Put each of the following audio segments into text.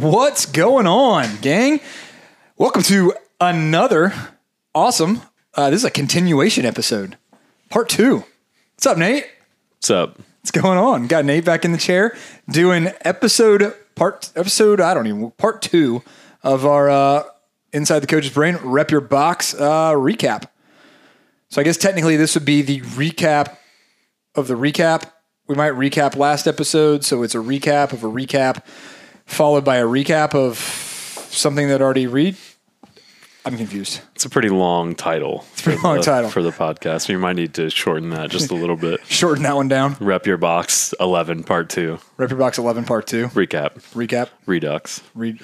What's going on, gang? Welcome to another awesome. Uh, this is a continuation episode, part two. What's up, Nate? What's up? What's going on? Got Nate back in the chair doing episode part episode. I don't even part two of our uh, inside the coach's brain rep your box uh, recap. So I guess technically this would be the recap of the recap. We might recap last episode, so it's a recap of a recap followed by a recap of something that already read. I'm confused. It's a pretty long title. It's a pretty long the, title. for the podcast. You might need to shorten that just a little bit. Shorten that one down. Rep your box 11 part 2 Rep your box 11 part two. recap Recap. redux. Read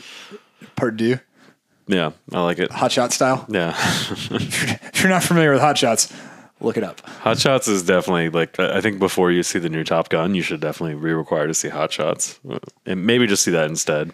part two. Yeah, I like it. Hot shot style. Yeah. If you're not familiar with hot shots, look it up. Hot Shots is definitely like I think before you see the new Top Gun, you should definitely be required to see Hot Shots. Uh, and maybe just see that instead.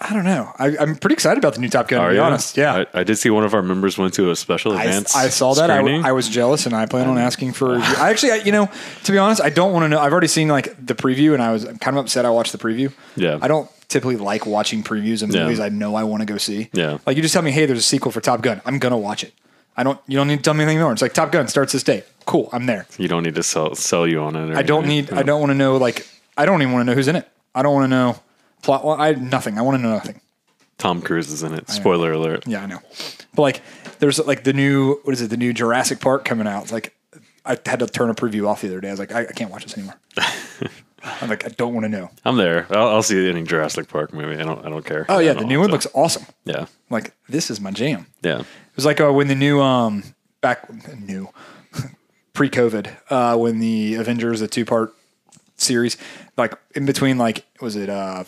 I don't know. I, I'm pretty excited about the new Top Gun. Are to be you? honest, yeah. I, I did see one of our members went to a special I, advance. I saw that. I. I was jealous, and I plan on asking for. I actually, I, you know, to be honest, I don't want to know. I've already seen like the preview, and I was kind of upset. I watched the preview. Yeah. I don't typically like watching previews of Yeah. movies I know I want to go see. Yeah. like you just tell me, hey, there's a sequel for Top Gun. I'm gonna watch it. I don't. You don't need to tell me anything more. It's like Top Gun starts this day. Cool, I'm there. you don't need to sell sell you on it. or I don't anything. need. I don't want to know. Like, I don't even want to know who's in it. I don't want to know plot. Well, I nothing. I want to know nothing. Tom Cruise is in it. Spoiler alert. Yeah, I know. But like, there's like the new what is it? The new Jurassic Park coming out. It's like I had to turn a preview off the other day. I was like, I, I can't watch this anymore. I'm like, I don't want to know. I'm there. I'll, I'll see any Jurassic Park movie. I don't. I don't care. Oh yeah, the new one to. looks awesome. Yeah. I'm like, this is my jam. Yeah. It was like uh, when the new um back new pre-COVID uh, when the Avengers the two part series like in between like was it uh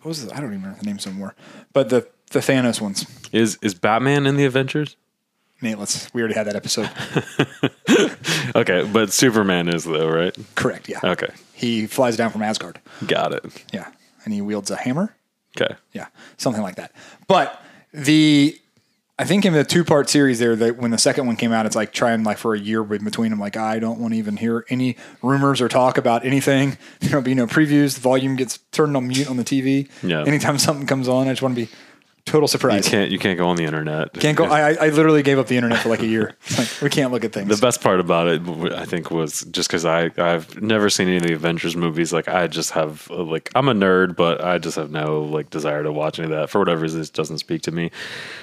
what was it? I don't even remember the names anymore. But the the Thanos ones. Is is Batman in the Avengers? Nate, let's we already had that episode. Okay, but Superman is though, right? Correct. Yeah. Okay, He flies down from Asgard. got it. Yeah. And he wields a hammer. Okay. Yeah. Something like that. But the I think in the two part series there, that when the second one came out, it's like trying like for a year in between. I'm like, I don't want to even hear any rumors or talk about anything. There'll be no previews. The volume gets turned on mute on the TV. Yeah. Anytime something comes on, I just want to be total surprise. You can't you can't go on the internet. Can't go. I, I- literally gave up the internet for like a year. Like, we can't look at things. The best part about it, I think, was just because I I've never seen any of the Avengers movies. Like I just have uh, like I'm a nerd, but I just have no like desire to watch any of that for whatever reason. It doesn't speak to me.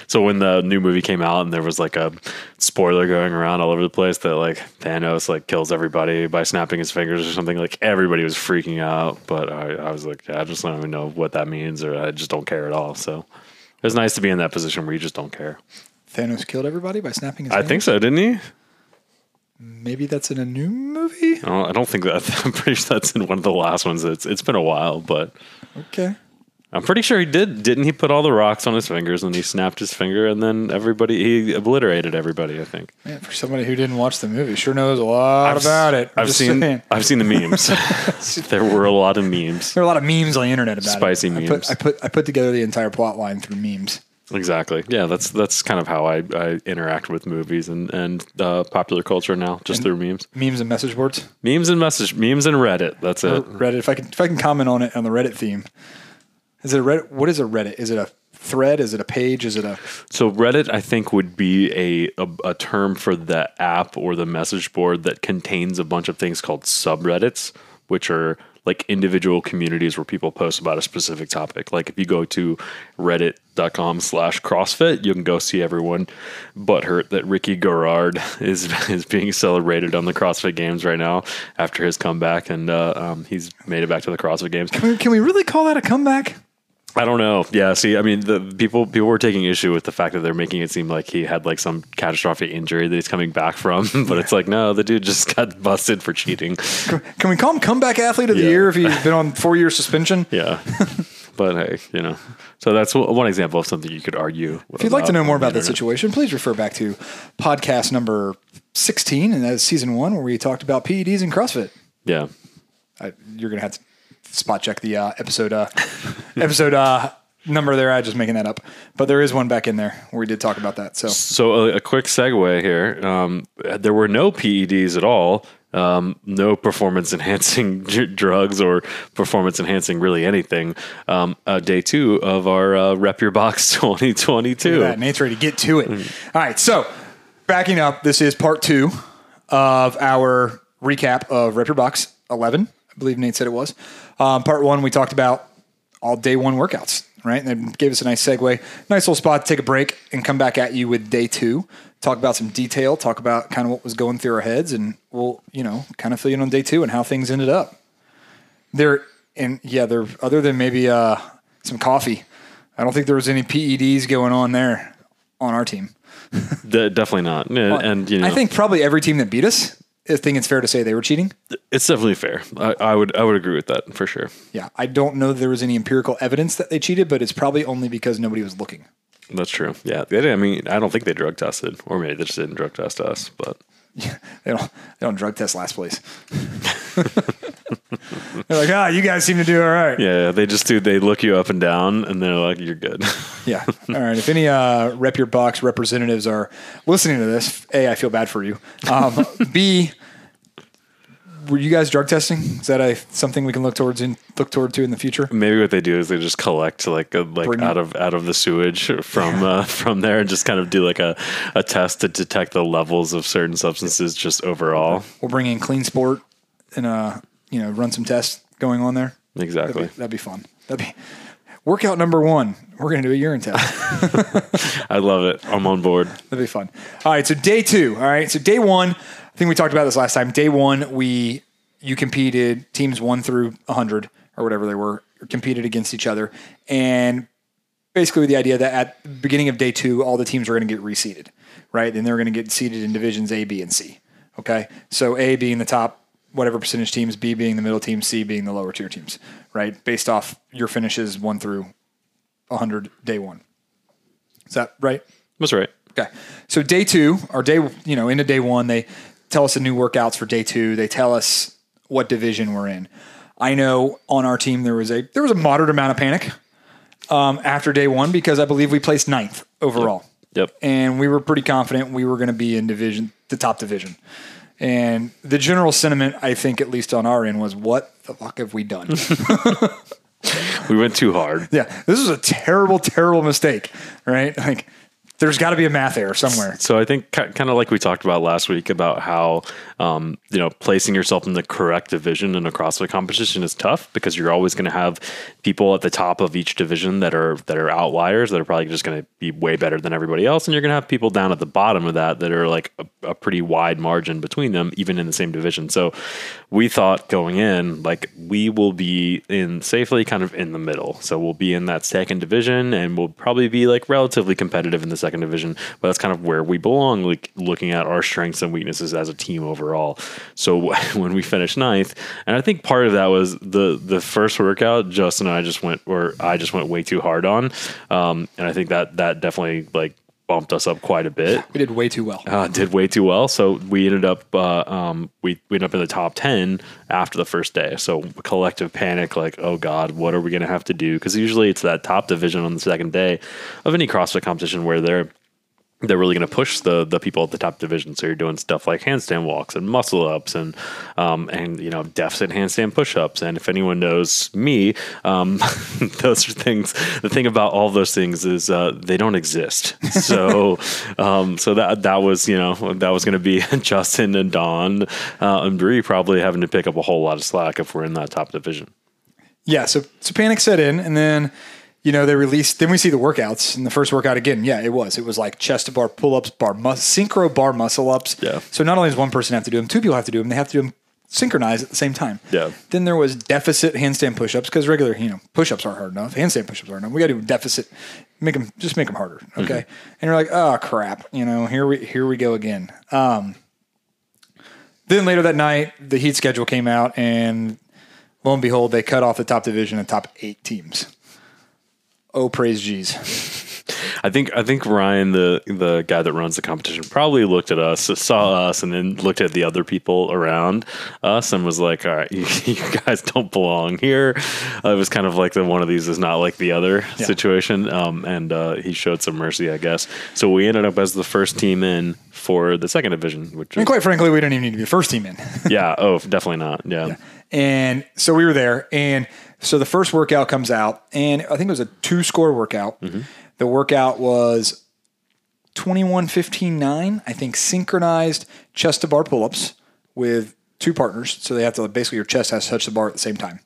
So when the new movie came out and there was like a spoiler going around all over the place that like Thanos like kills everybody by snapping his fingers or something, like everybody was freaking out. But I, I was like, I just don't even know what that means, or I just don't care at all. So. It was nice to be in that position where you just don't care. Thanos killed everybody by snapping his. I fingers? think so, didn't he? maybe that's in a new movie. I don't, I don't think that. I'm pretty sure that's in one of the last ones. It's it's been a while, but Okay. I'm pretty sure he did. Didn't he put all the rocks on his fingers and he snapped his finger and then everybody he obliterated everybody? I think. Man, for somebody who didn't watch the movie, sure knows a lot I've about it. I'm I've seen saying. I've seen the memes. there were a lot of memes. There were a lot of memes on the internet about Spicy it. I memes. put, I put I put together the entire plot line through memes. Exactly. Yeah, that's that's kind of how I, I interact with movies and and uh, popular culture now, just through memes, Memes and message boards. memes and message, memes and Reddit. That's it. Reddit. If I can if I can comment on it on the Reddit theme. Is it a Reddit? What is a Reddit? Is it a thread? Is it a page? Is it a So Reddit, I think, would be a, a a term for the app or the message board that contains a bunch of things called subreddits, which are like individual communities where people post about a specific topic. Like if you go to reddit.com slash CrossFit, you can go see everyone butthurt that Ricky Garard is is being celebrated on the CrossFit Games right now after his comeback, and uh, um, he's made it back to the CrossFit Games. can we, can we really call that a comeback? I don't know. Yeah, see, I mean, the people people were taking issue with the fact that they're making it seem like he had like some catastrophic injury that he's coming back from, but it's like no, the dude just got busted for cheating. Can, we call him comeback athlete of the year if he's been on four year suspension? Yeah, but hey, you know, so that's one one example of something you could argue. If you'd like to know more about that situation, please refer back to podcast number 16, and that's season one, where we talked about PEDs and CrossFit. yeah, I, you're going to have to spot check the uh, episode uh, episode uh, number there. I just making that up, but there is one back in there where we did talk about that. So So a, a quick segue here. Um, there were no PEDs at all um, no performance enhancing drugs or performance enhancing really anything. Um, uh, day two of our uh, Rep Your Box 2022. That, Nate's ready to get to it. All right, so backing up, this is part two of our recap of Rep Your Box 11. I believe Nate said it was. Um, part one, we talked about all day one workouts, right? And gave us a nice segue, nice little spot to take a break and come back at you with day two. Talk about some detail, talk about kind of what was going through our heads, and we'll, you know, kind of fill you in on day two and how things ended up. There, and yeah, there, other than maybe uh, some coffee, I don't think there was any PEDs going on there on our team. De- definitely not. And, and, you know, I think probably every team that beat us, I think it's fair to say they were cheating. it's definitely fair. I, I would I would agree with that for sure. Yeah, I don't know that there was any empirical evidence that they cheated, but it's probably only because nobody was looking. That's true. Yeah, they didn't- I mean, I don't think they drug tested, or maybe they just didn't drug test us. But They don't. They don't drug test last place. They're like, ah, you guys seem to do all right. yeah, they just do. They look you up and down, and they're like, "You're good." Yeah. All right. If any uh, Rep Your Box representatives are listening to this, A, I feel bad for you. Um, B, were you guys drug testing? Is that a something we can look towards in look toward to in the future? Maybe what they do is they just collect like a, like Bring it- out of out of the sewage from uh, from there and just kind of do like a, a test to detect the levels of certain substances just overall. We'll bring in Clean Sport and uh, you know run some tests going on there. That'd Exactly. be, that'd be fun. That'd be workout number one. We're gonna do a urine test. I love it. I'm on board. That'd be fun. All right, so day two. All right, so day one. I think we talked about this last time. Day one, we you competed teams one through hundred or whatever they were competed against each other, and basically the idea that at the beginning of day two, all the teams were going to get reseeded, right? And they're going to get seeded in divisions A, B, and C. Okay, so A being the top whatever percentage teams, B being the middle team, C being the lower tier teams, right? Based off your finishes one through hundred day one. Is that right? That's right. Okay. So day two, or day, you know, into day one, they tell us the new workouts for day two. They tell us what division we're in. I know on our team there was a there was a moderate amount of panic um, after day one because I believe we placed ninth overall, Yep. and we were pretty confident we were going to be in division, the top division. And the general sentiment, I think, at least on our end, was, "What the fuck have we done?" We went too hard. yeah, this is a terrible, terrible mistake, right? Like, there's got to be a math error somewhere. So I think kind of like we talked about last week about how um, you know placing yourself in the correct division in a CrossFit competition is tough because you're always going to have people at the top of each division that are that are outliers that are probably just going to be way better than everybody else, and you're going to have people down at the bottom of that that are like a, a pretty wide margin between them, even in the same division. So we thought going in like we will be in safely kind of in the middle. So we'll be in that second division, and we'll probably be like relatively competitive in the second division, but that's kind of where we belong, like looking at our strengths and weaknesses as a team overall. So when we finished ninth, and I think part of that was the the first workout, Justin and I just went, or I just went way too hard on, um, and I think that that definitely like bumped us up quite a bit We did way too well. uh, did way too well. So we ended up uh, um, we we ended up in the top ten after the first day. So collective panic, like oh god, what are we gonna have to do? Because usually it's that top division on the second day of any CrossFit competition where they're they're really going to push the the people at the top division. So you're doing stuff like handstand walks and muscle ups and um, and you know deficit handstand push ups. And if anyone knows me, um, those are things. The thing about all those things is uh, they don't exist. So um, so that that was you know that was going to be Justin and Dawn uh, and Bree probably having to pick up a whole lot of slack if we're in that top division. Yeah, so so panic set in, and then you know they released. Then we see the workouts, and the first workout again. Yeah, it was. It was like chest to bar pull ups, bar mus- synchro bar muscle ups. Yeah. So not only does one person have to do them, two people have to do them. They have to do them synchronized at the same time. Yeah. Then there was deficit handstand push ups because regular you know push ups aren't hard enough. Handstand push ups aren't enough. We got to do deficit. Make them just make them harder. Okay. And you're like, oh crap. You know, here we here we go again. Um. Then later that night, the heat schedule came out, and lo and behold, they cut off the top division and top eight teams. Oh, praise G's. I think I think Ryan, the the guy that runs the competition, probably looked at us, saw us, and then looked at the other people around us and was like, "All right, you, you guys don't belong here." Uh, it was kind of like the one of these is not like the other Yeah. situation, um, and uh, he showed some mercy, I guess. So we ended up as the first team in for the second division, which And quite frankly, we didn't even need to be first team in. yeah, oh, definitely not, yeah. And so we were there. And so the first workout comes out, and I think it was a two score workout. Mm-hmm. The workout was 21 15 9, I think synchronized chest to bar pull ups with two partners. So they have to basically, your chest has to touch the bar at the same time.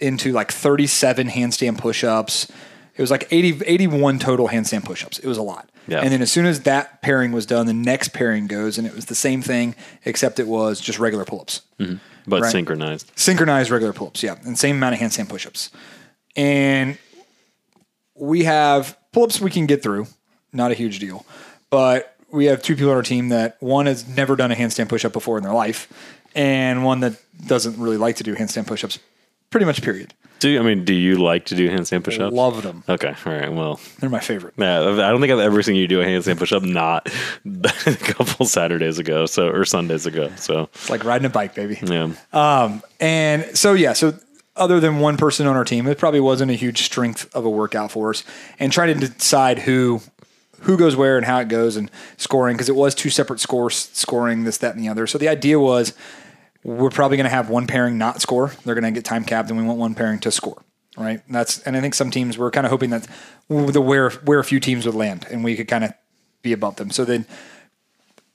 Into like 37 handstand push ups. It was like 80, 81 total handstand push ups. It was a lot. Yeah. And then as soon as that pairing was done, the next pairing goes, and it was the same thing, except it was just regular pull ups mm-hmm. But Right. synchronized. synchronized regular pull-ups, yeah, and same amount of handstand push-ups. And we have pull-ups we can get through, not a huge deal. But we have two people on our team that one has never done a handstand push-up before in their life, and one that doesn't really like to do handstand push-ups, pretty much. Period. Do you, I mean, do you like to do handstand push-ups? Love them. Okay, all right. Well, They're my favorite. yeah, I don't think I've ever seen you do a handstand push-up not a couple Saturdays ago, so or Sundays ago. So It's like riding a bike, baby. yeah, Um, And so yeah, so other than one person on our team, it probably wasn't a huge strength of a workout for us. And trying to decide who who goes where and how it goes and scoring because it was two separate scores scoring this that and the other. So the idea was we're probably going to have one pairing not score. They're going to get time capped, and we want one pairing to score. Right. And that's and I think some teams we're kind of hoping that the where where a few teams would land and we could kind of be above them. So then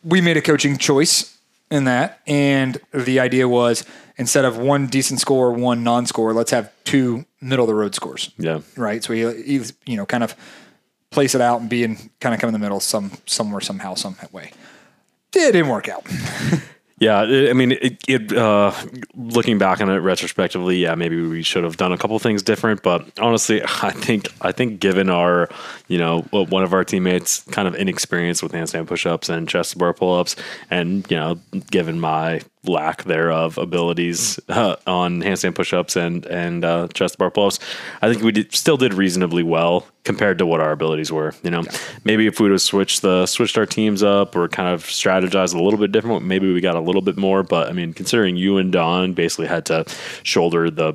we made a coaching choice in that, and the idea was instead of one decent score, one non-score, let's have two middle of the road scores. yeah, Right. So we you you know kind of place it out and be in kind of come in the middle some somewhere somehow some way. It didn't work out. yeah. I mean, it, it uh, looking back on it retrospectively, yeah, maybe we should have done a couple things different. But honestly, I think I think given our, you know, one of our teammates kind of inexperienced with handstand push-ups and chest bar pull-ups, and you know, given my lack thereof abilities uh, on handstand push-ups and and uh, chest bar pull-ups, I think we did, still did reasonably well compared to what our abilities were. You know, maybe if we would have switched the switched our teams up or kind of strategized a little bit different, maybe we got a little bit more. But I mean, considering you and Dawn basically had to shoulder the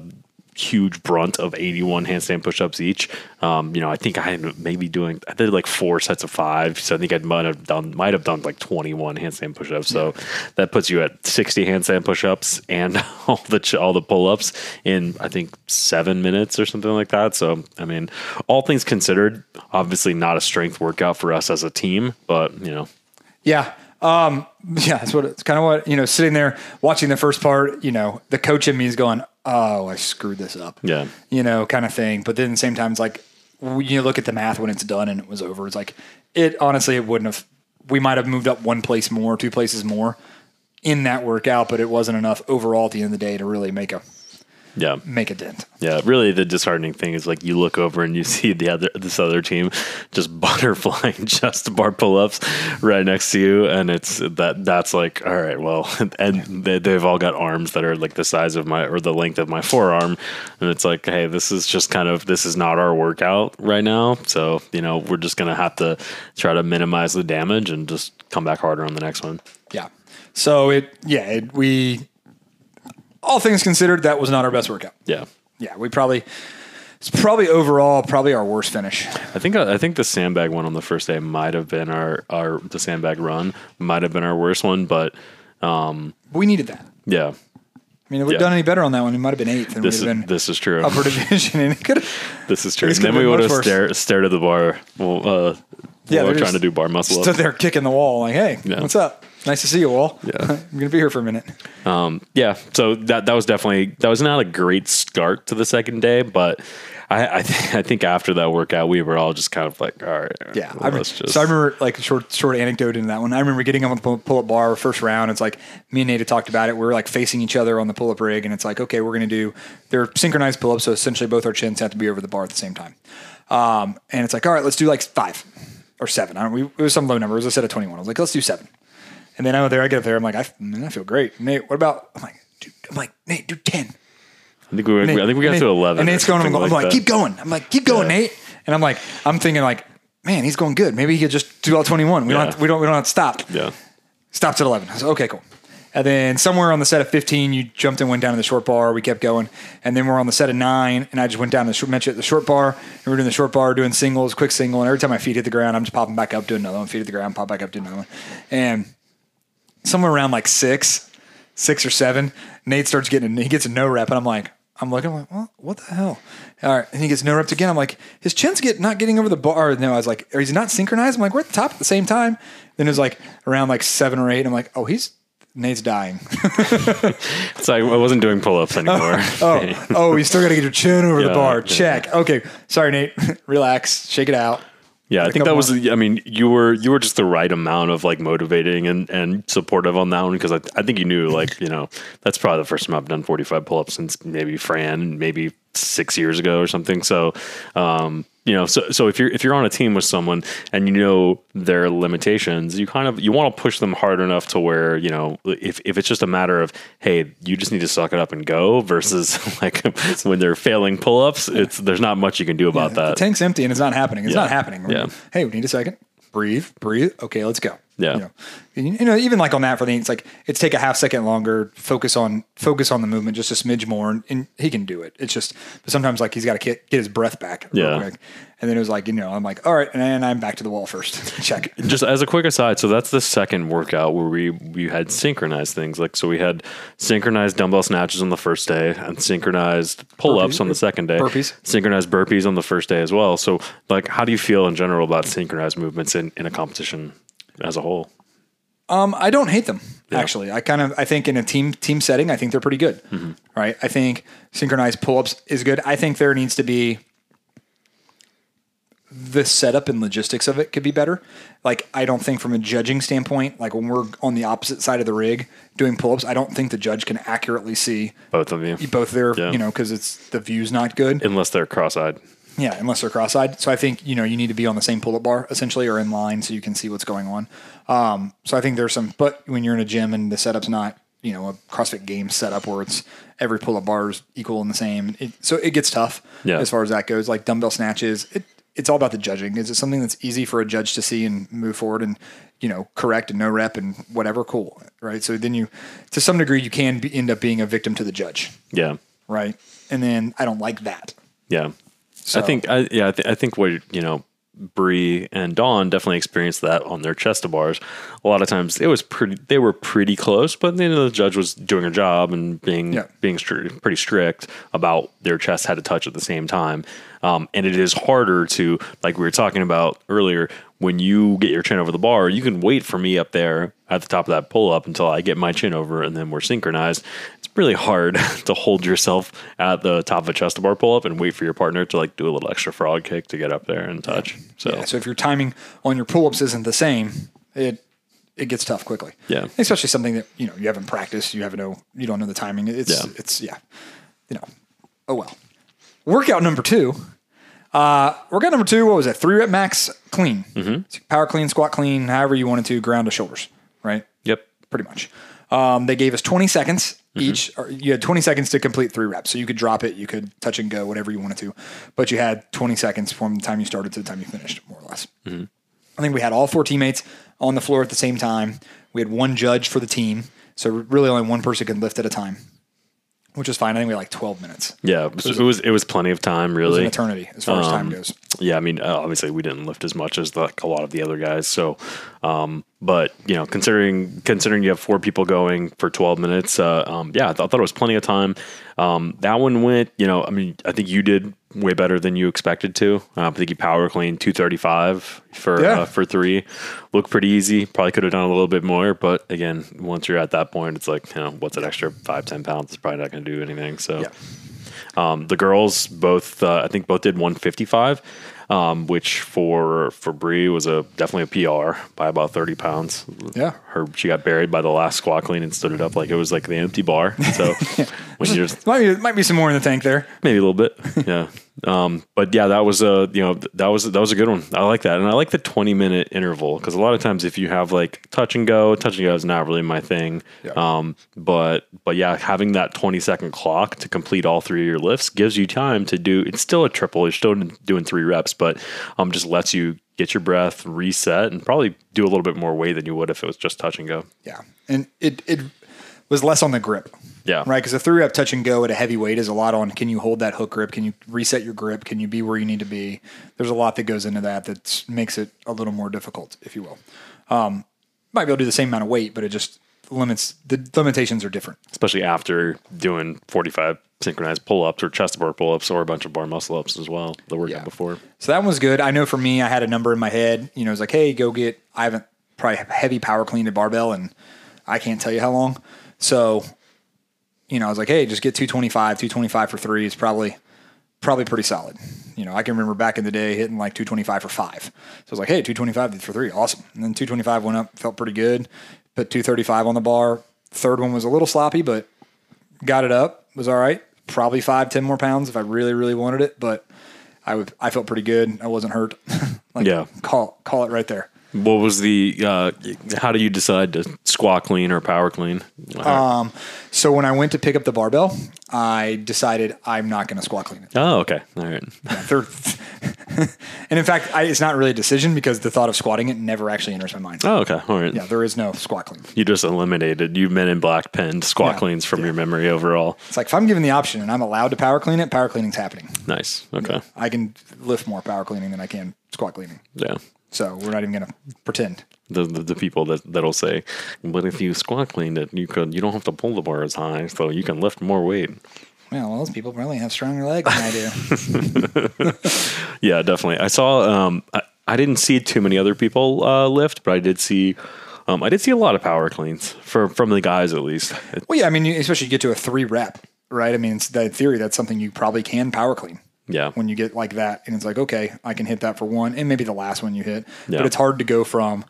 huge brunt of 81 handstand push-ups each. Um, you know i think i had maybe doing i did like four sets of five so i think i might have done might have done like 21 handstand push-ups. So that puts you at 60 handstand push-ups and all the all the pull-ups in i think seven minutes or something like that. So i mean all things considered obviously not a strength workout for us as a team but you know. Yeah. Um, yeah, that's what it's kind of what, you know, sitting there watching the first part, you know, the coach in me is going, Oh, I screwed this up. Yeah. You know, kind of thing. But then at the same time, it's like, you look at the math when it's done and it was over. It's like, it honestly, it wouldn't have, we might have moved up one place more, two places more in that workout, but it wasn't enough overall at the end of the day to really make a, yeah make a dent. Yeah, really, the disheartening thing is like you look over and you see the other this other team just butterflying just bar pull ups right next to you, and it's that that's like all right, well, and they, they've all got arms that are like the size of my or the length of my forearm, and it's like, hey, this is just kind of this is not our workout right now, so you know we're just gonna have to try to minimize the damage and just come back harder on the next one. Yeah. So it, yeah, it, we, all things considered, that was not our best workout. Yeah. Yeah, we probably, it's probably overall probably our worst finish. I think I think the sandbag one on the first day might have been our our the sandbag run might have been our worst one, but um, We needed that. yeah, I mean, if we'd Yeah. done any better on that one, it might have been eighth, and this we'd is have been this is true. upper division, and it could. This is true. And then we would have stared stared at the bar. Well, uh, Yeah, while they're trying to do bar muscle Stood up. there kicking the wall, like, "Hey, Yeah. what's up? Nice to see you, all. Yeah. I'm gonna be here for a minute." Yeah, so that that was definitely that was not a great start to the second day, but I I, th- I think after that workout we were all just kind of like, all right, Yeah, well, I let's just so I remember like a short short anecdote in that one. I remember getting up on the pull- pull-up bar first round. It's like me and Nate had talked about it. We are like facing each other on the pull-up rig, and it's like, okay, we're gonna do they're synchronized pull-ups, so essentially both our chins have to be over the bar at the same time. Um, and it's like, all right, let's do like five or seven. I don't. We, it was some low number. It was a set of twenty-one. I was like, let's do seven. And then I go there. I get up there. I'm like, I, man, I feel great. Nate, what about? I'm like, dude, I'm like, Nate, do ten. I think we were, I think we got Nate- to eleven. And Nate's going, I'm, something I'm like, keep going. I'm like, keep going, Yeah. Nate. And I'm like, I'm thinking like, man, he's going good. Maybe he could just do all 21. We Yeah. don't have, we don't we don't have to stop. Yeah. Stopped at 11. I was like, okay, cool. And then somewhere on the set of 15, you jumped and went down to the short bar. We kept going. And then we're on the set of nine, and I just went down to the short, at the short bar. And we're doing the short bar, doing singles, quick single. And every time my feet hit the ground, I'm just popping back up, doing another one. Feet hit the ground, pop back up, doing another one. And somewhere around like six, six or seven, Nate starts getting, he gets a no rep. And I'm like, I'm looking, I'm like, well, what the hell? All right. And he gets no reps again. I'm like, his chin's get not getting over the bar. No, I was like, or he's not synchronized. I'm like, we're at the top at the same time. Then it was like around like seven or eight. I'm like, oh, he's, Nate's dying. It's like I wasn't doing pull ups oh, anymore. Oh, oh, you still got to get your chin over the bar. yeah. Check. Okay. Sorry, Nate. Relax. Shake it out. Yeah, I think that was. I mean, you were you were just the right amount of like motivating and, and supportive on that one because I, I think you knew like you know that's probably the first time I've done forty five pull ups since maybe Fran maybe six years ago or something. So, um, you know, so so if you're if you're on a team with someone and you know their limitations, you kind of you want to push them hard enough to where you know if if it's just a matter of hey, you just need to suck it up and go versus like when they're failing pull ups, it's there's not much you can do about The that. tank's empty and it's not happening. It's Yeah. not happening. Yeah. Hey, we need a second. Breathe. Breathe. Okay, let's go. Yeah. You know, you know, even like on that for the, it's like it's take a half second longer. Focus on focus on the movement just a smidge more, and, and he can do it. It's just, but sometimes like he's got to get, get his breath back. real Yeah. quick. And then it was like you know I'm like all right, and I'm back to the wall first. Check. just as a quick aside, so that's the second workout where we we had synchronized things. Like so, we had synchronized dumbbell snatches on the first day, and synchronized pull ups on the second day. Burpees. synchronized burpees on the first day as well. So, like, how do you feel in general about synchronized movements in, in a competition as a whole? Um, I don't hate them actually. I kind of I think in a team team setting, I think they're pretty good. Mm-hmm. Right? I think synchronized pull ups is good. I think there needs to be the setup and logistics of it could be better. Like I don't think from a judging standpoint, like when we're on the opposite side of the rig doing pull ups, I don't think the judge can accurately see Both of you, both their Yeah. you know because it's the view's not good. unless they're cross-eyed. Yeah, unless they're cross-eyed. So I think you know you need to be on the same pull-up bar essentially, or in line, so you can see what's going on. Um, so I think there's some, but when you're in a gym and the setup's not you know a CrossFit game setup where it's every pull-up bar is equal and the same, it, so it gets tough Yeah. as far as that goes. Like dumbbell snatches, it it's all about the judging. Is it something that's easy for a judge to see and move forward and you know correct and no rep and whatever? Cool, right? So then you, to some degree, you can be, end up being a victim to the judge, Yeah, right? And then I don't like that. yeah. So, I think, I, yeah, I, th- I think what you know, Bree and Dawn definitely experienced that on their chest bars. A lot of times it was pretty, they were pretty close, but then the judge was doing her job and being Yeah. being stri- pretty strict about their chest had to touch at the same time. Um, and it is harder to, like we were talking about earlier, when you get your chin over the bar, you can wait for me up there at the top of that pull up until I get my chin over and then we're synchronized. It's really hard to hold yourself at the top of a chest to bar pull up and wait for your partner to like do a little extra frog kick to get up there and touch. So Yeah, so if your timing on your pull-ups isn't the same, it it gets tough quickly. Yeah. especially something that you know you haven't practiced, you have no, you don't know the timing. It's Yeah. it's yeah, you know. Oh well. Workout number two. Uh, workout number two. What was it? Three rep max clean. Mm-hmm. Power clean, squat clean, however you wanted to, ground to shoulders. Right. yep. Pretty much. Um, they gave us 20 seconds Mm-hmm. each. Or you had 20 seconds to complete three reps. So you could drop it, you could touch and go, whatever you wanted to. But you had 20 seconds from the time you started to the time you finished, more or less. Mm-hmm. I think we had all four teammates on the floor at the same time. We had one judge for the team. So really only one person could lift at a time, which was fine. I think we had like 12 minutes. Yeah. It was, it was, it was plenty of time It was really. an eternity as far as time Um, goes. Yeah, I mean, uh, obviously we didn't lift as much as like a lot of the other guys. So, um, but you know, considering considering you have four people going for twelve minutes, uh, um, yeah, I, th- I thought it was plenty of time. Um, that one went, you know, I mean, I think you did way better than you expected to. Uh, I think you power clean two thirty five for Yeah. uh, for three. Looked pretty easy. Probably could have done a little bit more, but again, once you're at that point, it's like, you know, what's an extra five ten pounds? It's probably not going to do anything. So. Yeah. Um, the girls both, uh, I think, both did 155, um, which for for Bree was a definitely a PR by about 30 pounds. Yeah. Her she got buried by the last squat clean and stood it up like it was like the empty bar. So when you're just Might be, might be some more in the tank there. maybe a little bit, yeah. Um, but yeah, that was a you know that was that was a good one. I like that, and I like the 20 minute interval because a lot of times if you have like touch and go, touch and go is not really my thing. Yeah. Um, but but yeah, having that 20 second clock to complete all three of your lifts gives you time to do. It's still a triple. You're still doing three reps, but um, just lets you get your breath, reset, and probably do a little bit more weight than you would if it was just touch and go. Yeah, and it it was less on the grip. Yeah. Right, because a three rep touch and go at a heavy weight is a lot on. Can you hold that hook grip? Can you reset your grip? Can you be where you need to be? There's a lot that goes into that that makes it a little more difficult, if you will. Um, might be able to do the same amount of weight, but it just limits. The limitations are different. especially after doing 45 synchronized pull ups or chest bar pull ups or a bunch of bar muscle ups as well, the workout Yeah. before. So that one was good. I know for me, I had a number in my head. You know, it was like, hey, go get. I haven't probably heavy power cleaned a barbell, and I can't tell you how long. So, you know, I was like, hey, just get 225. 225 for three is probably probably pretty solid. You know, I can remember back in the day hitting like 225 for five. So I was like, hey, 225 for three, awesome. And then 225 went up, felt pretty good. Put 235 on the bar. Third one was a little sloppy, but got it up. Was all right. Probably five, ten more pounds if I really, really wanted it, but I would. I felt pretty good. I wasn't hurt. like, Yeah. Call call it right there. What was the, uh, how do you decide to squat clean or power clean? Um, so when I went to pick up the barbell, I decided I'm not going to squat clean it. oh, okay. All right. Third, and in fact, I, it's not really a decision because the thought of squatting it never actually enters my mind. Oh, okay. All right. Yeah, there is no squat clean. You just eliminated, you men in black penned squat Yeah. cleans from your memory overall. It's like if I'm given the option and I'm allowed to power clean it, power cleaning's happening. Nice. Okay. I can lift more power cleaning than I can squat cleaning. Yeah. So we're not even going to pretend. The, the, the people that that'll say, but if you squat cleaned it, you could you don't have to pull the bar as high, so you can lift more weight. Well, those people probably have stronger legs than I do. Yeah, definitely. I saw. Um, I, I didn't see too many other people uh, lift, but I did see. Um, I did see a lot of power cleans for from the guys at least. well, yeah, I mean, you- especially you get to a three rep, right? I mean, it's that theory that's something you probably can power clean. Yeah, when you get like that and it's like okay i can hit that for one and maybe the last one you hit Yeah. but it's hard to go from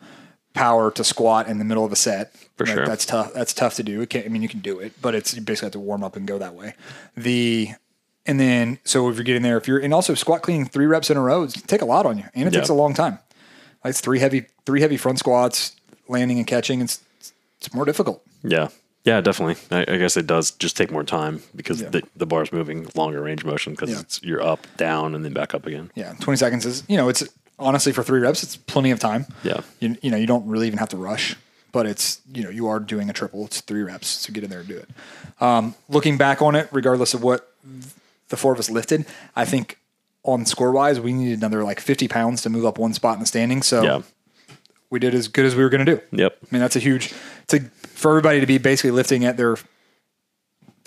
power to squat in the middle of a set For Like, sure. that's tough that's tough to do it can't, i mean you can do it but it's you basically have to warm up and go that way the and then so if you're getting there if you're and also squat cleaning three reps in a row it's take a lot on you and it Yeah. takes a long time like it's three heavy three heavy front squats landing and catching it's it's more difficult yeah, yeah, definitely. I, I guess it does just take more time because Yeah. the, the bar's moving longer range motion because Yeah. it's you're up, down, and then back up again. yeah 20 seconds is you know it's honestly for three reps it's plenty of time Yeah. you, you know you don't really even have to rush but it's you know you are doing a triple it's three reps so get in there and do it um, looking back on it regardless of what the four of us lifted i think on score wise we needed another like 50 pounds to move up one spot in the standing so Yeah. we did as good as we were going to do Yep. i mean that's a huge to for everybody to be basically lifting at their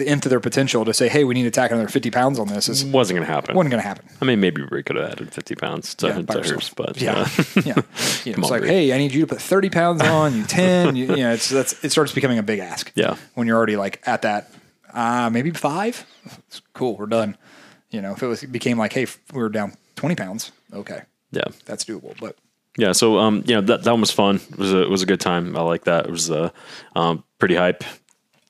the nth of their potential to say hey we need to tack another 50 pounds on this is Wasn't gonna happen. wasn't going to happen I mean, maybe Bree could have added 50 pounds to, yeah, to hers, but yeah, uh, yeah. You know, it's on, like, hey, I need you to put thirty pounds on, you ten. You, you know, it's that's it starts becoming a big ask. Yeah. when you're already like at that, uh, maybe five. It's cool, we're done. You know, if it was it became like, hey, we were down twenty pounds, okay, yeah. that's doable. But Yeah, so um, you know that that one was fun. It was a it was a good time. I like that. It was uh, um, pretty hype.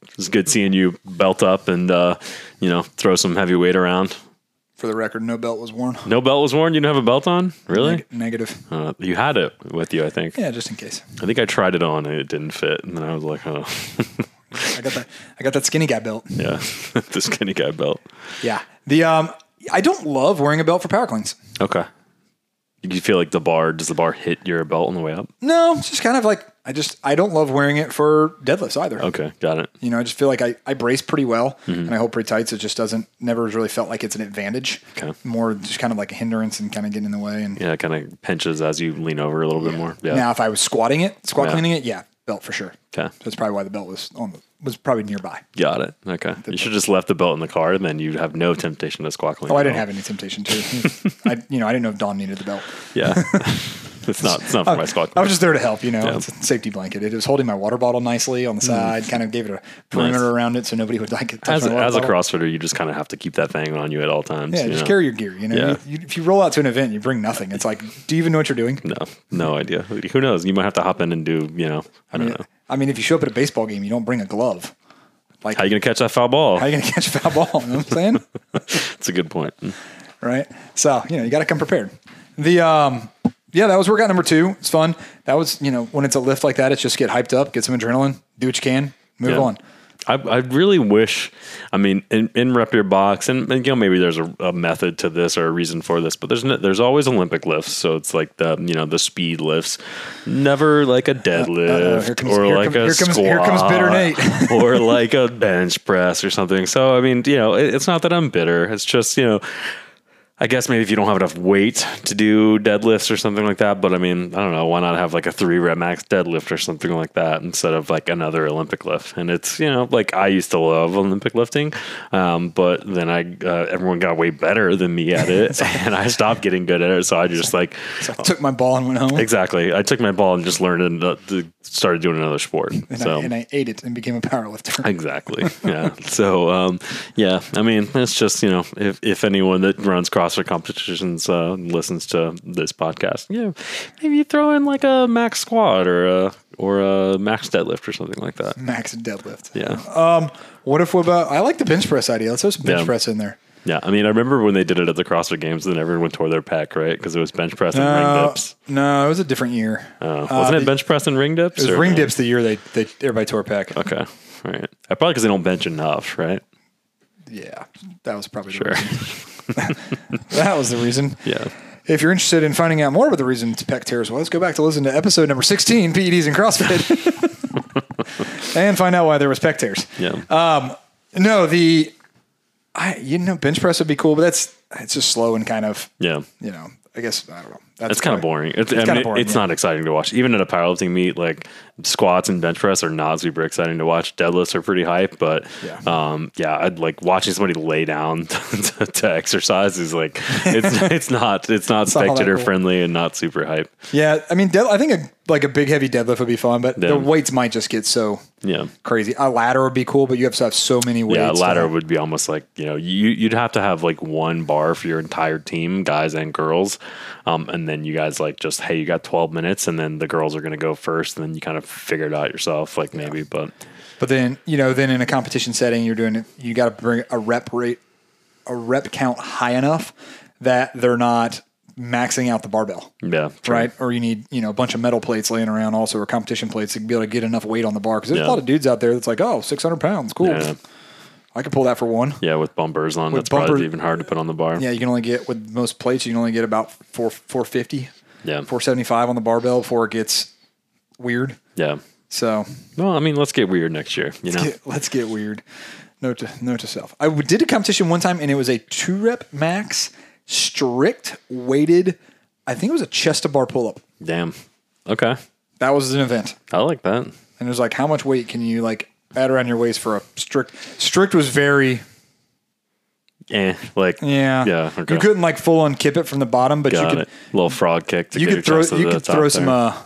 It was good seeing you belt up and uh, you know throw some heavy weight around. for the record, no belt was worn. No belt was worn. You didn't have a belt on, really? Neg- negative. Uh, you had it with you, I think. Yeah, just in case. I think I tried it on and it didn't fit, and then I was like, oh, I got that. I got that skinny guy belt. yeah, the skinny guy belt. Yeah. The um, I don't love wearing a belt for power cleans. Okay. You feel like the bar does the bar hit your belt on the way up? No, it's just kind of like I just I don't love wearing it for deadlifts either. Okay, got it. You know, I just feel like I, I brace pretty well Mm-hmm. and I hold pretty tight. So it just doesn't, never really felt like it's an advantage. Okay. More just kind of like a hindrance and kind of getting in the way. And Yeah, it kind of pinches as you lean over a little bit more. Yeah. now if I was squatting it, squat Yeah. cleaning it, yeah, belt for sure. Okay. That's probably why the belt was on the, was probably nearby. Got it. Okay. You should just left the belt in the car, and then you'd have no temptation to clean. Oh, I didn't have any temptation to. I, you know, I didn't know if Dawn needed the belt. Yeah. it's not. It's not for my squat. I was just there to help, you know. Yeah. It's a safety blanket. It was holding my water bottle nicely on the side, kind of gave it a perimeter Nice. around it so nobody would like touch as, my water as a. CrossFitter, you just kind of have to keep that thing on you at all times. Yeah, just know? carry your gear. You know, Yeah. you, you, if you roll out to an event, you bring nothing. It's like, do you even know what you're doing? No, no idea. Who knows? You might have to hop in and do. You know, I don't know. I mean, if you show up at a baseball game, you don't bring a glove. Like, How are you gonna catch that foul ball? how are you going to catch a foul ball? You know what I'm saying? That's a good point. right? So, you know, you got to come prepared. The, um, yeah, that was workout number two. It's fun. That was, you know, when it's a lift like that, it's just get hyped up, get some adrenaline, do what you can, move Yeah. on. I, I really wish, I mean, in, in rep your box, and, and you know maybe there's a, a method to this or a reason for this, but there's no, there's always Olympic lifts, so it's like the you know the speed lifts, never like a uh, uh, uh, deadlift here comes- or like come- a here comes- squat here comes bitter Nate. or like a bench press or something. So I mean, you know, it, it's not that I'm bitter. It's just you know. I guess maybe if you don't have enough weight to do deadlifts or something like that, but I mean, I don't know, why not have like a three rep max deadlift or something like that instead of like another Olympic lift? And it's, you know, like I used to love Olympic lifting, um, but then I, uh, everyone got way better than me at it and I stopped getting good at it. So I just like, So I took my ball and went home. exactly. I took my ball and just learned and uh, started doing another sport. And, so. I, and I ate it and became a power lifter. Exactly. Yeah. so, um, yeah, I mean, it's just, you know, if, if anyone that runs CrossFit competitions uh, listens to this podcast, yeah, maybe you throw in like a max squat or a, or a max deadlift or something like that. Max deadlift. Yeah. What if what about? I like the bench press idea. Let's throw some bench Yeah. press in there. Yeah. I mean, I remember when they did it at the CrossFit Games, then everyone tore their pec, right? Because it was bench press and ring Uh, dips. no, it was a different year. Uh, wasn't it bench press and ring dips? It was ring no? dips the year they, they everybody tore pec. Okay. All right. Uh, Probably because they don't bench enough, right? Yeah, that was probably Sure. that was the reason. Yeah. If you're interested in finding out more about the reason to pec tears was, go back to listen to episode number 16, PEDs and CrossFit, and find out why there was pec tears. Yeah. Uh, No, the I you know bench press would be cool, but that's it's just slow and kind of yeah. you know I guess I don't know. That's It's kind of boring. It's, I kinda mean, boring, it's yeah. not exciting to watch. Even at a powerlifting meet, like squats and bench press are not super exciting to watch. Deadlifts are pretty hype, but Yeah. um, yeah, I'd like watching somebody lay down to, to exercise is like it's it's not it's not that spectator cool. friendly and not super hype. Yeah, I mean, dead, I think a, like a big heavy deadlift would be fun, but Yeah. the weights might just get so Yeah. crazy. A ladder would be cool, but you have to have so many weights. Yeah, to ladder would be almost like you know you you'd have to have like one bar for your entire team, guys and girls, um, and then you guys like just hey you got twelve minutes, and then the girls are gonna go first, and then you kind of figure it out yourself, like maybe, but But then you know, then in a competition setting, you're doing it. You got to bring a rep rate, a rep count high enough that they're not maxing out the barbell, yeah, true. right? Or you need you know a bunch of metal plates laying around, also or competition plates to be able to get enough weight on the bar. Because there's Yeah. a lot of dudes out there that's like, oh, 600 pounds, cool. Yeah. I could pull that for one. Yeah, with bumpers on, With that's probably even hard to put on the bar. Yeah, you can only get with most plates, you can only get about four 450, Yeah. 475 on the barbell before it gets weird. Yeah. So Well, I mean, let's get weird next year. You know, get, let's get weird. Note to note to self. I did a competition one time, and it was a two rep max strict weighted. I think it was a chest to bar pull up. damn. Okay, That was an event, I like that. and it was like, how much weight can you like add around your waist for a strict? Strict was very Eh, like yeah yeah. Okay. You couldn't like full on kip it from the bottom, but got you could it. Little frog kick to you get could your throw chest to you the could top throw some there. uh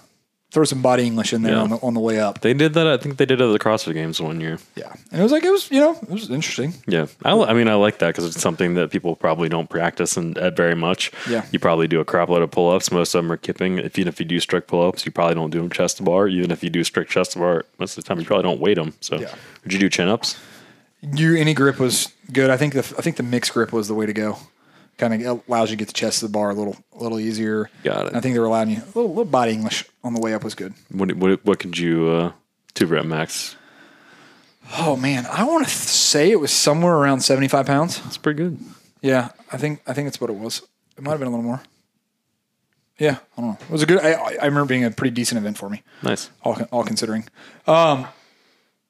throw some body English in there Yeah. on the on the way up. They did that. I think they did it at the CrossFit Games one year. Yeah, and it was like it was you know it was interesting. Yeah, I, li- I mean, I like that because it's something that people probably don't practice and uh, very much. Yeah. you probably do a crap load of pull ups. Most of them are kipping. If even if you do strict pull ups, you probably don't do them chest to bar. Even if you do strict chest to bar, most of the time you probably don't weight them. So, Yeah. would you do chin ups? You any grip was good. I think the I think the mixed grip was the way to go. Kind of allows you to get the chest of the bar a little a little easier. Got it. And I think they were allowing you a little, little body English on the way up was good. What what, what could you uh, two rep max? Oh man, I want to th- say it was somewhere around seventy five pounds. That's pretty good. Yeah, I think I think that's what it was. It might have been a little more. Yeah, I don't know. It was a good. I, I remember being a pretty decent event for me. Nice. all, all considering. Um,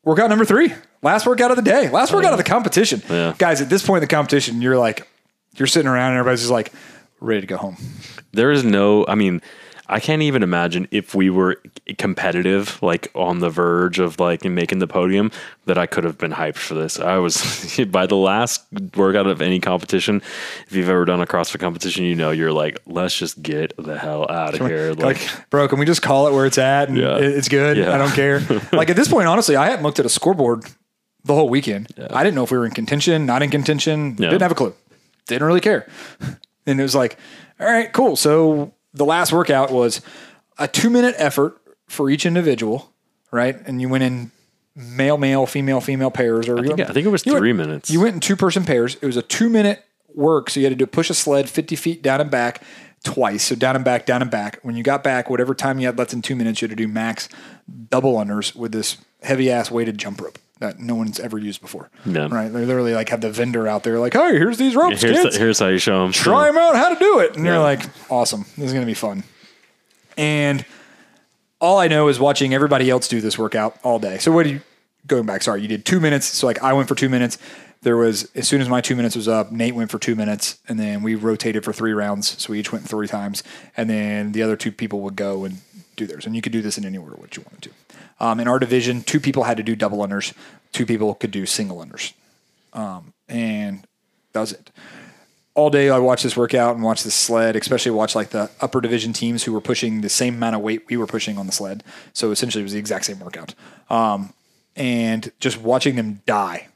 workout number three, last workout of the day, last workout of the competition. Yeah. Guys, at this point in the competition, you're like, you're sitting around and everybody's just like, ready to go home. There is no. I mean, I can't even imagine if we were competitive, like on the verge of like making the podium, that I could have been hyped for this. I was by the last workout of any competition. If you've ever done a CrossFit competition, you know you're like, let's just get the hell out of here. Like, Like, bro, can we just call it where it's at? And Yeah. it's good. Yeah. I don't care. like at this point, honestly, I hadn't looked at a scoreboard the whole weekend. Yeah. I didn't know if we were in contention, not in contention. Yeah. Didn't have a clue. Didn't really care. And it was like, all right, cool. So the last workout was a two minute effort for each individual, right? And you went in male, male, female, female pairs, or I think, I think it was you went- three minutes. you went in two person pairs. It was a two minute work. So you had to do push a sled 50 feet down and back twice. So down and back, down and back. When you got back, whatever time you had left in two minutes, you had to do max double unders with this heavy ass weighted jump rope. That no one's ever used before. Yeah. Right. They literally like have the vendor out there like, hey, here's these ropes, Here's kids. the, here's how you show them. Try them out how to do it. And you're Yeah. like, awesome. This is going to be fun. And all I know is watching everybody else do this workout all day. So what do you going back? Sorry, you did two minutes. So like I went for two minutes. There was as soon as my two minutes was up, Nate went for two minutes, and then we rotated for three rounds. So we each went three times, and then the other two people would go and do theirs. And you could do this in any order what you wanted to. Um, in our division, two people had to do double unders, two people could do single unders, um, and that was it all day I watched this workout and watched this sled, especially watch like the upper division teams who were pushing the same amount of weight we were pushing on the sled. So essentially it was the exact same workout. Um, and just watching them die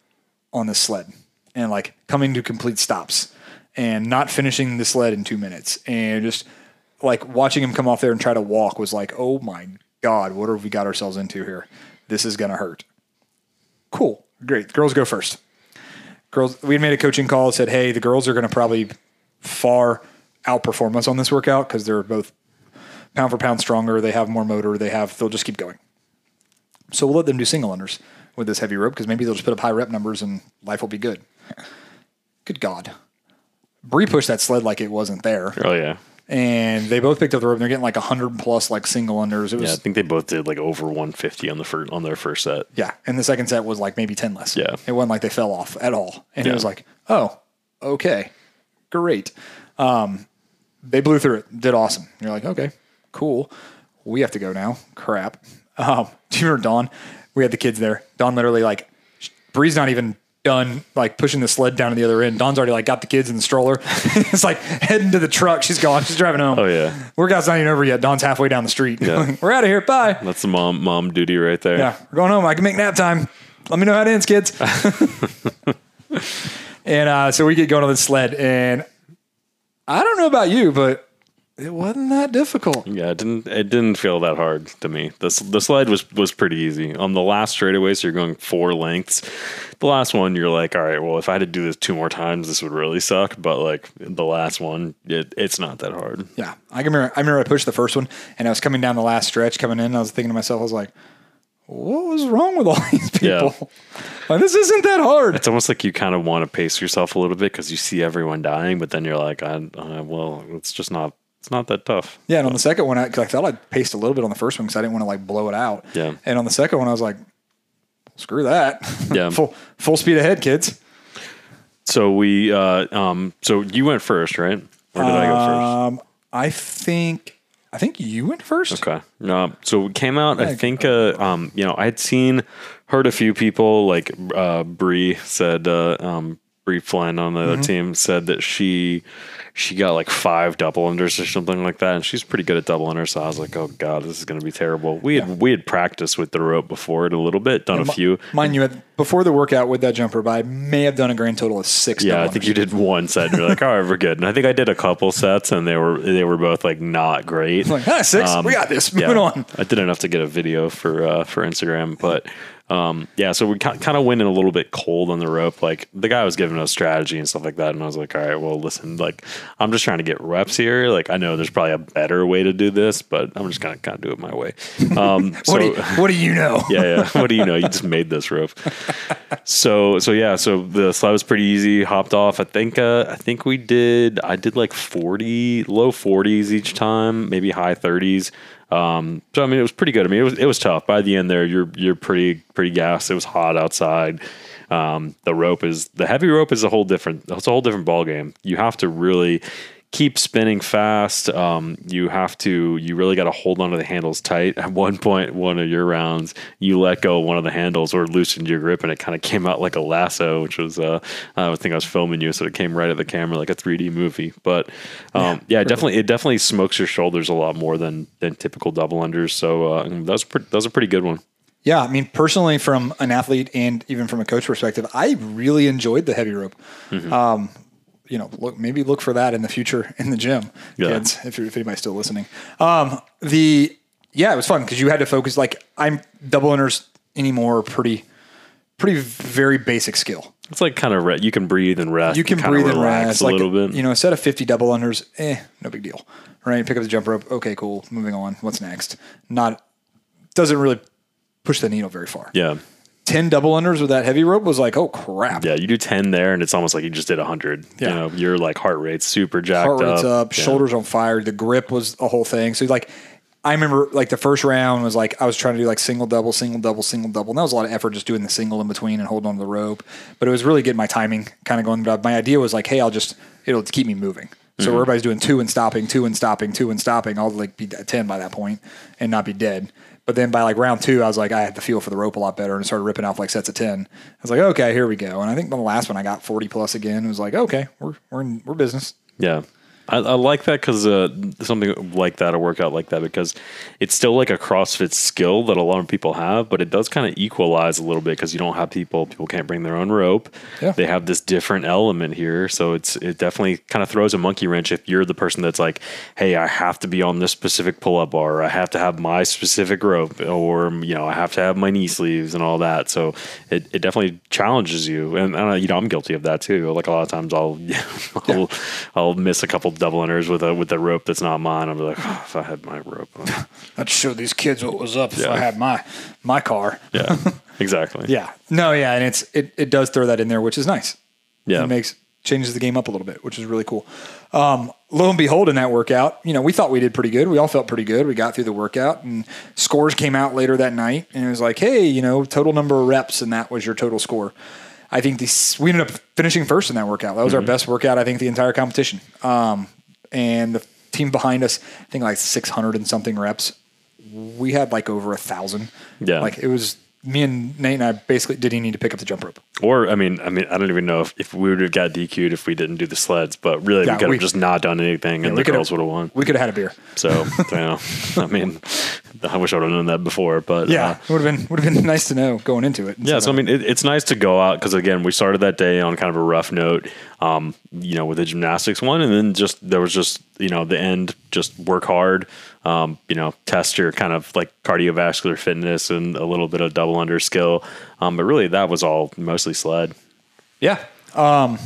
on the sled and like coming to complete stops and not finishing the sled in two minutes and just like watching him come off there and try to walk was like, oh my God, what have we got ourselves into here? This is going to hurt. Cool. Great. Girls go first girls we had made a coaching call said hey the girls are going to probably far outperform us on this workout because they're both pound for pound stronger they have more motor they have they'll just keep going so we'll let them do single unders with this heavy rope because maybe they'll just put up high rep numbers and life will be good good god Bree pushed that sled like it wasn't there Oh yeah. And they both picked up the rope and they're getting like 100 plus like single unders it was Yeah, I think they both did like over 150 on the first on their first set. Yeah, and the second set was like maybe ten less. Yeah. it wasn't like they fell off at all, and it Yeah. was like, oh, okay, great. Um, they blew through it, did awesome. You're like, okay, cool. We have to go now. Crap. Um, do you remember Dawn? We had the kids there. Dawn literally like, Bree's not even done like pushing the sled down to the other end. Dawn's already like got the kids in the stroller. it's like heading to the truck. She's gone. She's driving home. Oh yeah. Workout's not even over yet. Dawn's halfway down the street. Yeah. We're out of here. Bye. That's the mom mom duty right there. Yeah, we're going home. I can make nap time. Let me know how it ends, kids. and uh, so we get going on the sled, and I don't know about you, but it wasn't that difficult. Yeah, it didn't it didn't feel that hard to me. The the slide was was pretty easy. On the last straightaway, so you're going four lengths. The last one, you're like, all right, well, if I had to do this two more times, this would really suck. But like the last one, it, it's not that hard. Yeah, I remember. I remember I pushed the first one, and I was coming down the last stretch, coming in. I was thinking to myself, I was like, "What was wrong with all these Yeah. people? Like, this isn't that hard." It's almost like you kind of want to pace yourself a little bit because you see everyone dying, but then you're like, I, uh, well, it's just not it's not that tough. Yeah, and on the second one, I, 'cause I thought I paced a little bit on the first one because I didn't want to like blow it out. Yeah. And on the second one, I was like, "Screw that! Yeah. full full speed ahead, kids." So we, uh, um, so you went first, right? Or did I go first? Um, I think I think you went first. Okay. No. So it came out. I think. Uh, um. You know, I had seen, heard a few people like uh, Bree said. Uh, um, Bree Flynn on the other team said that she she got like five double unders or something like that, and she's pretty good at double unders. So I was like, oh god, this is going to be terrible. We had we had practiced with the rope before it a little bit, done a few. Mind you, before the workout with that jumper, but I may have done a grand total of six. Yeah, I think unders. you did one set. And you're like, all right, we're good. And I think I did a couple sets, and they were they were both like not great. Like, ah, six. we got this. Moving on. I did enough to get a video for uh, for Instagram, but um, yeah, so we kind of went in a little bit cold on the rope. Like the guy was giving us strategy and stuff like that, and I was like, all right, well, listen, like I'm just trying to get reps here. Like I know there's probably a better way to do this, but I'm just gonna kind of do it my way. Um, so What do, you, what do you know? yeah, yeah. What do you know? You just made this rope. So, so yeah. So the slide was pretty easy. Hopped off. I think. Uh, I think we did. I did like forty, low forties each time, maybe high thirties. Um, so I mean, it was pretty good. I mean, it was it was tough. By the end there, you're you're pretty pretty gassed. It was hot outside. Um, the rope is the heavy rope is a whole different. It's a whole different ball game. You have to really keep spinning fast. Um, you have to, you really got to hold onto the handles tight. At one point, one of your rounds, you let go of one of the handles or loosened your grip, and it kind of came out like a lasso, which was, uh, I think I was filming you, so it came right at the camera like a 3D movie. But um, yeah, it definitely, it definitely smokes your shoulders a lot more than than typical double unders. So uh, that was pretty, that was a pretty good one. Yeah, I mean, personally, from an athlete and even from a coach perspective, I really enjoyed the heavy rope. Mm-hmm. Um, you know, look, maybe look for that in the future in the gym, Yeah. kids, if, you're, if anybody's still listening. Um, the yeah, it was fun because you had to focus. Like I'm double unders anymore, pretty, pretty very basic skill. It's like kind of re- you can breathe and rest. You can breathe and relax rest a like little bit. You know, a set of 50 double unders, eh, no big deal. Right? Pick up the jump rope. Okay, cool. Moving on. What's next? Not doesn't really push the needle very far. yeah. Ten double unders with that heavy rope was like, oh crap. Yeah, you do 10 there and it's almost like you just did 100. Yeah. You know, your like heart rate's super jacked heart rate's up. up, Yeah. shoulders on fire. The grip was a whole thing. So like, I remember like the first round was like I was trying to do like single double, single double, single double, and that was a lot of effort just doing the single in between and holding on to the rope. But it was really getting my timing kind of going. But my idea was like, hey, I'll just it'll keep me moving. So Mm-hmm. everybody's doing two and stopping, two and stopping, two and stopping. I'll like be at ten by that point and not be dead. But then by like round two, I was like, I had the feel for the rope a lot better and started ripping off like sets of ten. I was like, okay, here we go. And I think the last one I got forty plus again. It was like, okay, we're we're in, we're business. Yeah. I, I like that because uh, something like that, a workout like that, because it's still like a CrossFit skill that a lot of people have, but it does kind of equalize a little bit because you don't have people, people can't bring their own rope. Yeah. They have this different element here. So it's, it definitely kind of throws a monkey wrench if you're the person that's like, hey, I have to be on this specific pull up bar, or I have to have my specific rope, or, you know, I have to have my knee sleeves and all that. So it, it definitely challenges you. And, uh, you know, I'm guilty of that too. Like a lot of times I'll, I'll, I'll miss a couple double unders with a with a rope that's not mine. I'm like, oh, if I had my rope. I'd show these kids what was up if Yeah. I had my my car. Yeah, exactly. Yeah. No, yeah, and it's it, it does throw that in there, which is nice. yeah. It makes changes the game up a little bit, which is really cool. Um, lo and behold, in that workout, you know, we thought we did pretty good. We all felt pretty good. We got through the workout, and scores came out later that night, and it was like, hey, you know, total number of reps, and that was your total score. I think this, we ended up finishing first in that workout. That was our best workout, I think, the entire competition. Um, and the team behind us, I think like 600 and something reps. We had like over a thousand. Yeah. Like it was me and Nate and I basically didn't need to pick up the jump rope. Or I mean, I mean, I don't even know if, if we would have got DQ'd if we didn't do the sleds, but really Yeah, we could we- have just not done anything, and the girls would have won. We could have had a beer. So, you know, I mean, I wish I would have known that before, but Yeah, uh, it would have been would have been nice to know going into it. Yeah, so I mean, it, it's nice to go out because again, we started that day on kind of a rough note, um, you know, with the gymnastics one, and then just there was just you know the end, just work hard, um, you know, test your kind of like cardiovascular fitness and a little bit of double under skill, um, but really that was all mostly sled. yeah, um,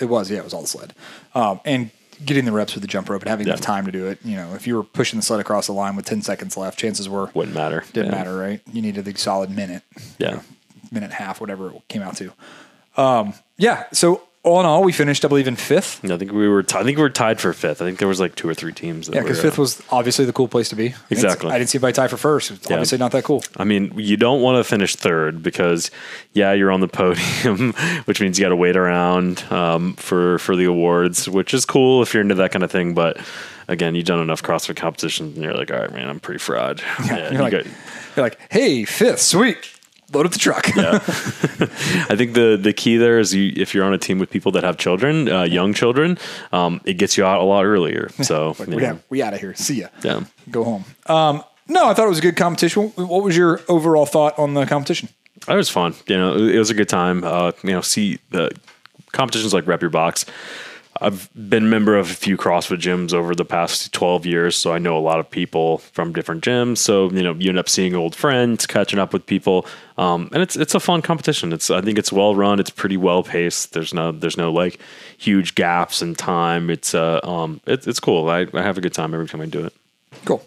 it was. Yeah, it was all the sled, um, and getting the reps with the jump rope and having enough Yeah. time to do it. You know, if you were pushing the sled across the line with ten seconds left, chances were Wouldn't matter. didn't Yeah. matter, right? You needed the solid minute, Yeah. minute and a half, whatever it came out to. Um, yeah. So all in all, we finished, I believe, in fifth. I think we were. T- I think we were tied for fifth. I think there was like two or three teams. That Yeah, because fifth was obviously the cool place to be. I Exactly. I didn't see anybody tie for first. It's Yeah. obviously not that cool. I mean, you don't want to finish third because, yeah, you're on the podium, which means you got to wait around um, for for the awards, which is cool if you're into that kind of thing. But again, you've done enough CrossFit competitions, and you're like, all right, man, I'm pretty fried. Yeah, You're you like, got- you're like, hey, fifth, sweet. Load up the truck. I think the the key there is you if you're on a team with people that have children, uh, young children, um, it gets you out a lot earlier. So Like, we, out, we out of here. See ya. yeah. Go home. Um, no, I thought it was a good competition. What was your overall thought on the competition? It was fun. You know, it was a good time. Uh, you know, see the competitions like Rep Your Box. I've been a member of a few CrossFit gyms over the past 12 years, so I know a lot of people from different gyms. So, you know, you end up seeing old friends, catching up with people. Um, and it's it's a fun competition. It's I think it's well run, it's pretty well paced. There's no there's no like huge gaps in time. It's uh um it's it's cool. I, I have a good time every time I do it. Cool.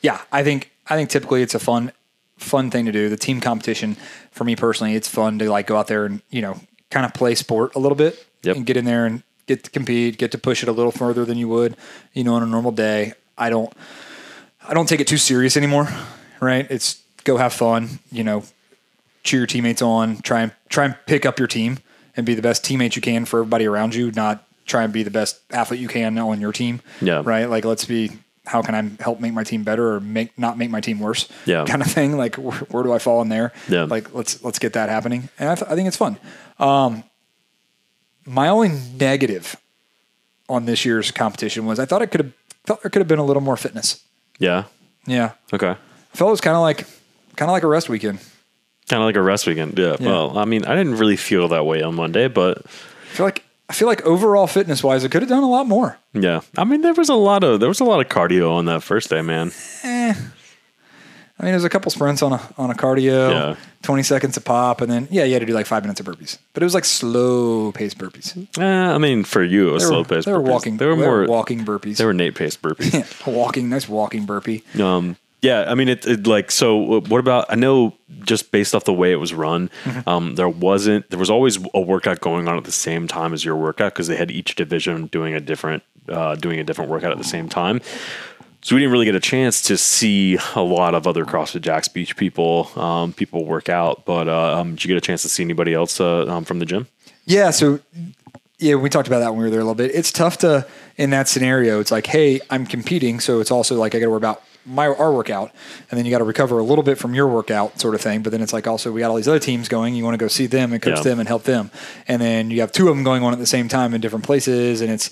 Yeah, I think I think typically it's a fun fun thing to do. The team competition for me personally, it's fun to like go out there and you know kind of play sport a little bit Yep. and get in there and get to compete, get to push it a little further than you would you know on a normal day. I don't I don't take it too serious anymore. Right? It's go have fun. You know, cheer your teammates on. Try and try and pick up your team and be the best teammate you can for everybody around you. Not try and be the best athlete you can on your team. Yeah. Right. Like let's be. How can I help make my team better or make not make my team worse? Yeah. Kind of thing. Like where, where do I fall in there? Yeah. Like let's let's get that happening. And I, th- I think it's fun. Um, my only negative on this year's competition was I thought it could have felt there could have been a little more fitness. Yeah. Yeah. Okay. I felt it was kind of like kind of like a rest weekend. Kind of like a rest weekend. Yeah. Well, I mean, I didn't really feel that way on Monday, but I feel like I feel like overall fitness wise, it could have done a lot more. Yeah, I mean there was a lot of there was a lot of cardio on that first day, man. Eh. I mean, it was a couple sprints on a on a cardio, Yeah. twenty seconds a pop, and then yeah, you had to do like five minutes of burpees, but it was like slow paced burpees. Eh, I mean for you it was They slow were, paced. they were walking. They were more. walking burpees. They were Nate paced burpees. walking. Nice walking burpee. um, Yeah, I mean, it, it like so. uh, What about? I know just based off the way it was run, Mm-hmm. um, there wasn't there was always a workout going on at the same time as your workout because they had each division doing a different uh, doing a different workout at the same time. So we didn't really get a chance to see a lot of other CrossFit Jax Beach people um, people work out. But uh, um, did you get a chance to see anybody else uh, um, from the gym? Yeah, so yeah, we talked about that when we were there a little bit. It's tough to in that scenario. It's like, hey, I'm competing, so it's also like I got to worry about my our workout, and then you got to recover a little bit from your workout, sort of thing. But then it's like also we got all these other teams going. You want to go see them and coach Yeah. them and help them, and then you have two of them going on at the same time in different places, and it's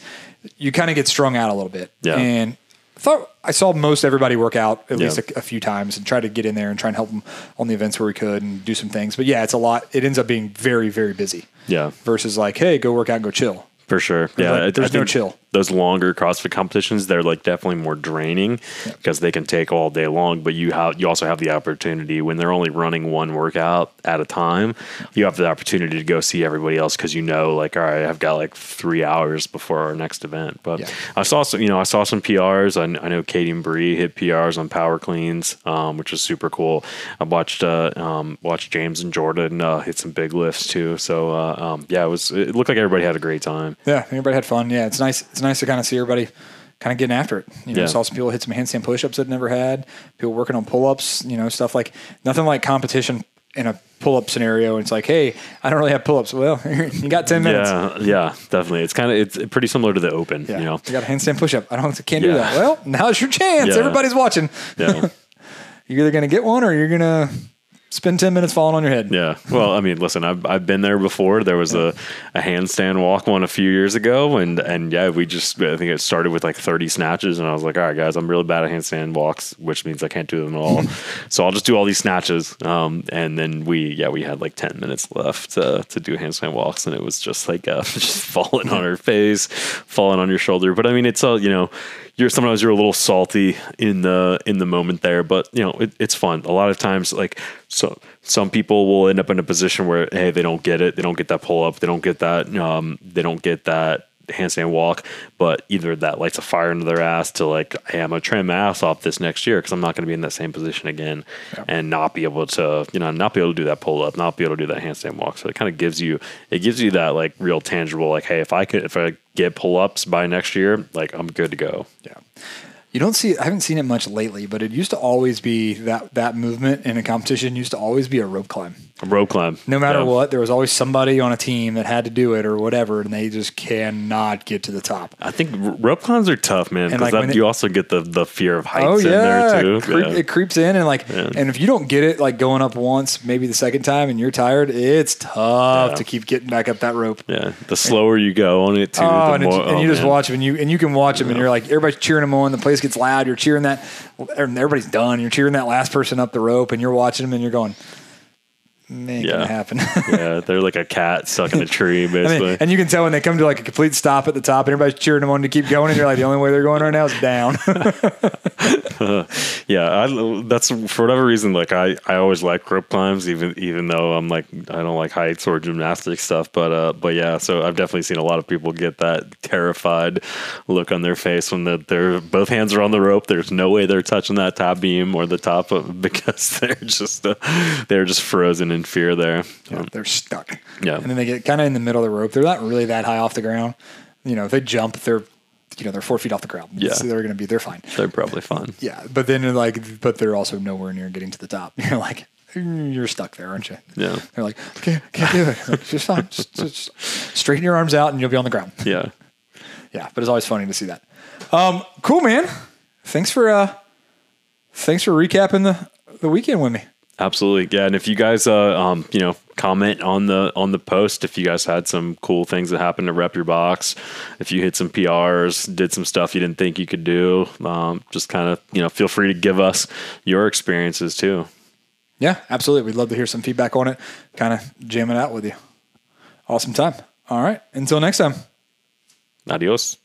you kind of get strung out a little bit. Yeah. And I thought I saw most everybody work out at Yeah. least a, a few times and try to get in there and try and help them on the events where we could and do some things. But yeah, it's a lot. It ends up being very, very busy Yeah, versus like, hey, go work out and go chill. For sure. Yeah. like- there's no chill. Those longer CrossFit competitions, they're like definitely more draining because they can take all day long, but you have you also have the opportunity when they're only running one workout at a time, you have the opportunity to go see everybody else because you know like, all right, I've got like three hours before our next event. But Yeah. I saw some you know, I saw some PRs. I, I know Katie and Bree hit PRs on power cleans, um, which was super cool. I watched uh, um, watched James and Jordan uh, hit some big lifts too. So uh, um, yeah, it was it looked like everybody had a great time. Yeah, everybody had fun. Yeah, it's nice. It's nice to kind of see everybody kind of getting after it. You know, Yeah. saw some people hit some handstand push-ups that never had. People working on pull-ups. You know, stuff like nothing like competition in a pull-up scenario. It's like, hey, I don't really have pull-ups. Well, you got ten minutes. Yeah, yeah, definitely. It's kind of it's pretty similar to the open. Yeah, You know, I got a handstand push-up. I don't can't do that. Well, now's your chance. Yeah. Everybody's watching. yeah, You're either gonna get one or you're gonna spend ten minutes falling on your head. yeah. Well, I mean, listen, I've I've been there before. There was a, a handstand walk one a few years ago, and and yeah, we just I think it started with like thirty snatches, and I was like, all right, guys, I'm really bad at handstand walks, which means I can't do them at all. so I'll just do all these snatches. Um, and then we yeah we had like ten minutes left to to do handstand walks, and it was just like uh, just falling on her face, falling on your shoulder. But I mean, it's all you know. You're sometimes you're a little salty in the in the moment there, but you know it, it's fun. A lot of times, like so, some people will end up in a position where hey, they don't get it, they don't get that pull up, they don't get that, um, they don't get that handstand walk, but either that lights a fire into their ass to like, hey, I'm gonna train my ass off this next year because I'm not gonna be in that same position again, and not be able to, you know, not be able to do that pull up, not be able to do that handstand walk. So it kind of gives you, it gives you that like real tangible, like, hey, if I could, if I get pull ups by next year, like I'm good to go. Yeah. You don't see I haven't seen it much lately, but it used to always be that that movement in a competition used to always be a rope climb. A rope climb. No matter Yeah. what, there was always somebody on a team that had to do it or whatever, and they just cannot get to the top. I think rope climbs are tough, man. Because like, you also get the, the fear of heights Oh in yeah, there it, too. creep, yeah. it creeps in and like, and if you don't get it, like going up once, maybe the second time, and you're tired, it's tough to keep getting back up that rope. Yeah, the slower you go on it too, Oh, the and, more. it's- and oh, you just man. watch them, and you and you can watch them, and you're like everybody's cheering them on. The place gets loud. You're cheering that, and everybody's done. You're cheering that last person up the rope, and you're watching them, and you're going, "Man, Yeah. gonna happen." yeah, they're like a cat stuck in a tree, I basically. mean, and you can tell when they come to like a complete stop at the top, and everybody's cheering them on to keep going, and you're like, the only way they're going right now is down. yeah, I, that's for whatever reason. Like I, I always like rope climbs, even even though I'm like I don't like heights or gymnastic stuff. But uh, but yeah, so I've definitely seen a lot of people get that terrified look on their face when the, their both hands are on the rope. There's no way they're touching that top beam or the top of, because they're just uh, they're just frozen in fear there. Um, they're stuck. Yeah. and then they get kind of in the middle of the rope. They're not really that high off the ground. You know, if they jump, they're you know they're four feet off the ground. Yeah. so they're going to be they're fine. they're probably fine. Yeah, but then like, but they're also nowhere near getting to the top. You're like, "Mm, you're stuck there, aren't you? Yeah. They're like, okay, can't do it. Like, just fine. Just, just straighten your arms out, and you'll be on the ground. Yeah. Yeah, but it's always funny to see that. Um, cool, man. Thanks for uh, thanks for recapping the the weekend with me. Absolutely, yeah. And if you guys, uh, um, you know, comment on the on the post if you guys had some cool things that happened to rep your box, if you hit some PRs, did some stuff you didn't think you could do, um, just kind of, you know, feel free to give us your experiences too. Yeah, absolutely. We'd love to hear some feedback on it. Kind of jam it out with you. Awesome time. All right. Until next time. Adios.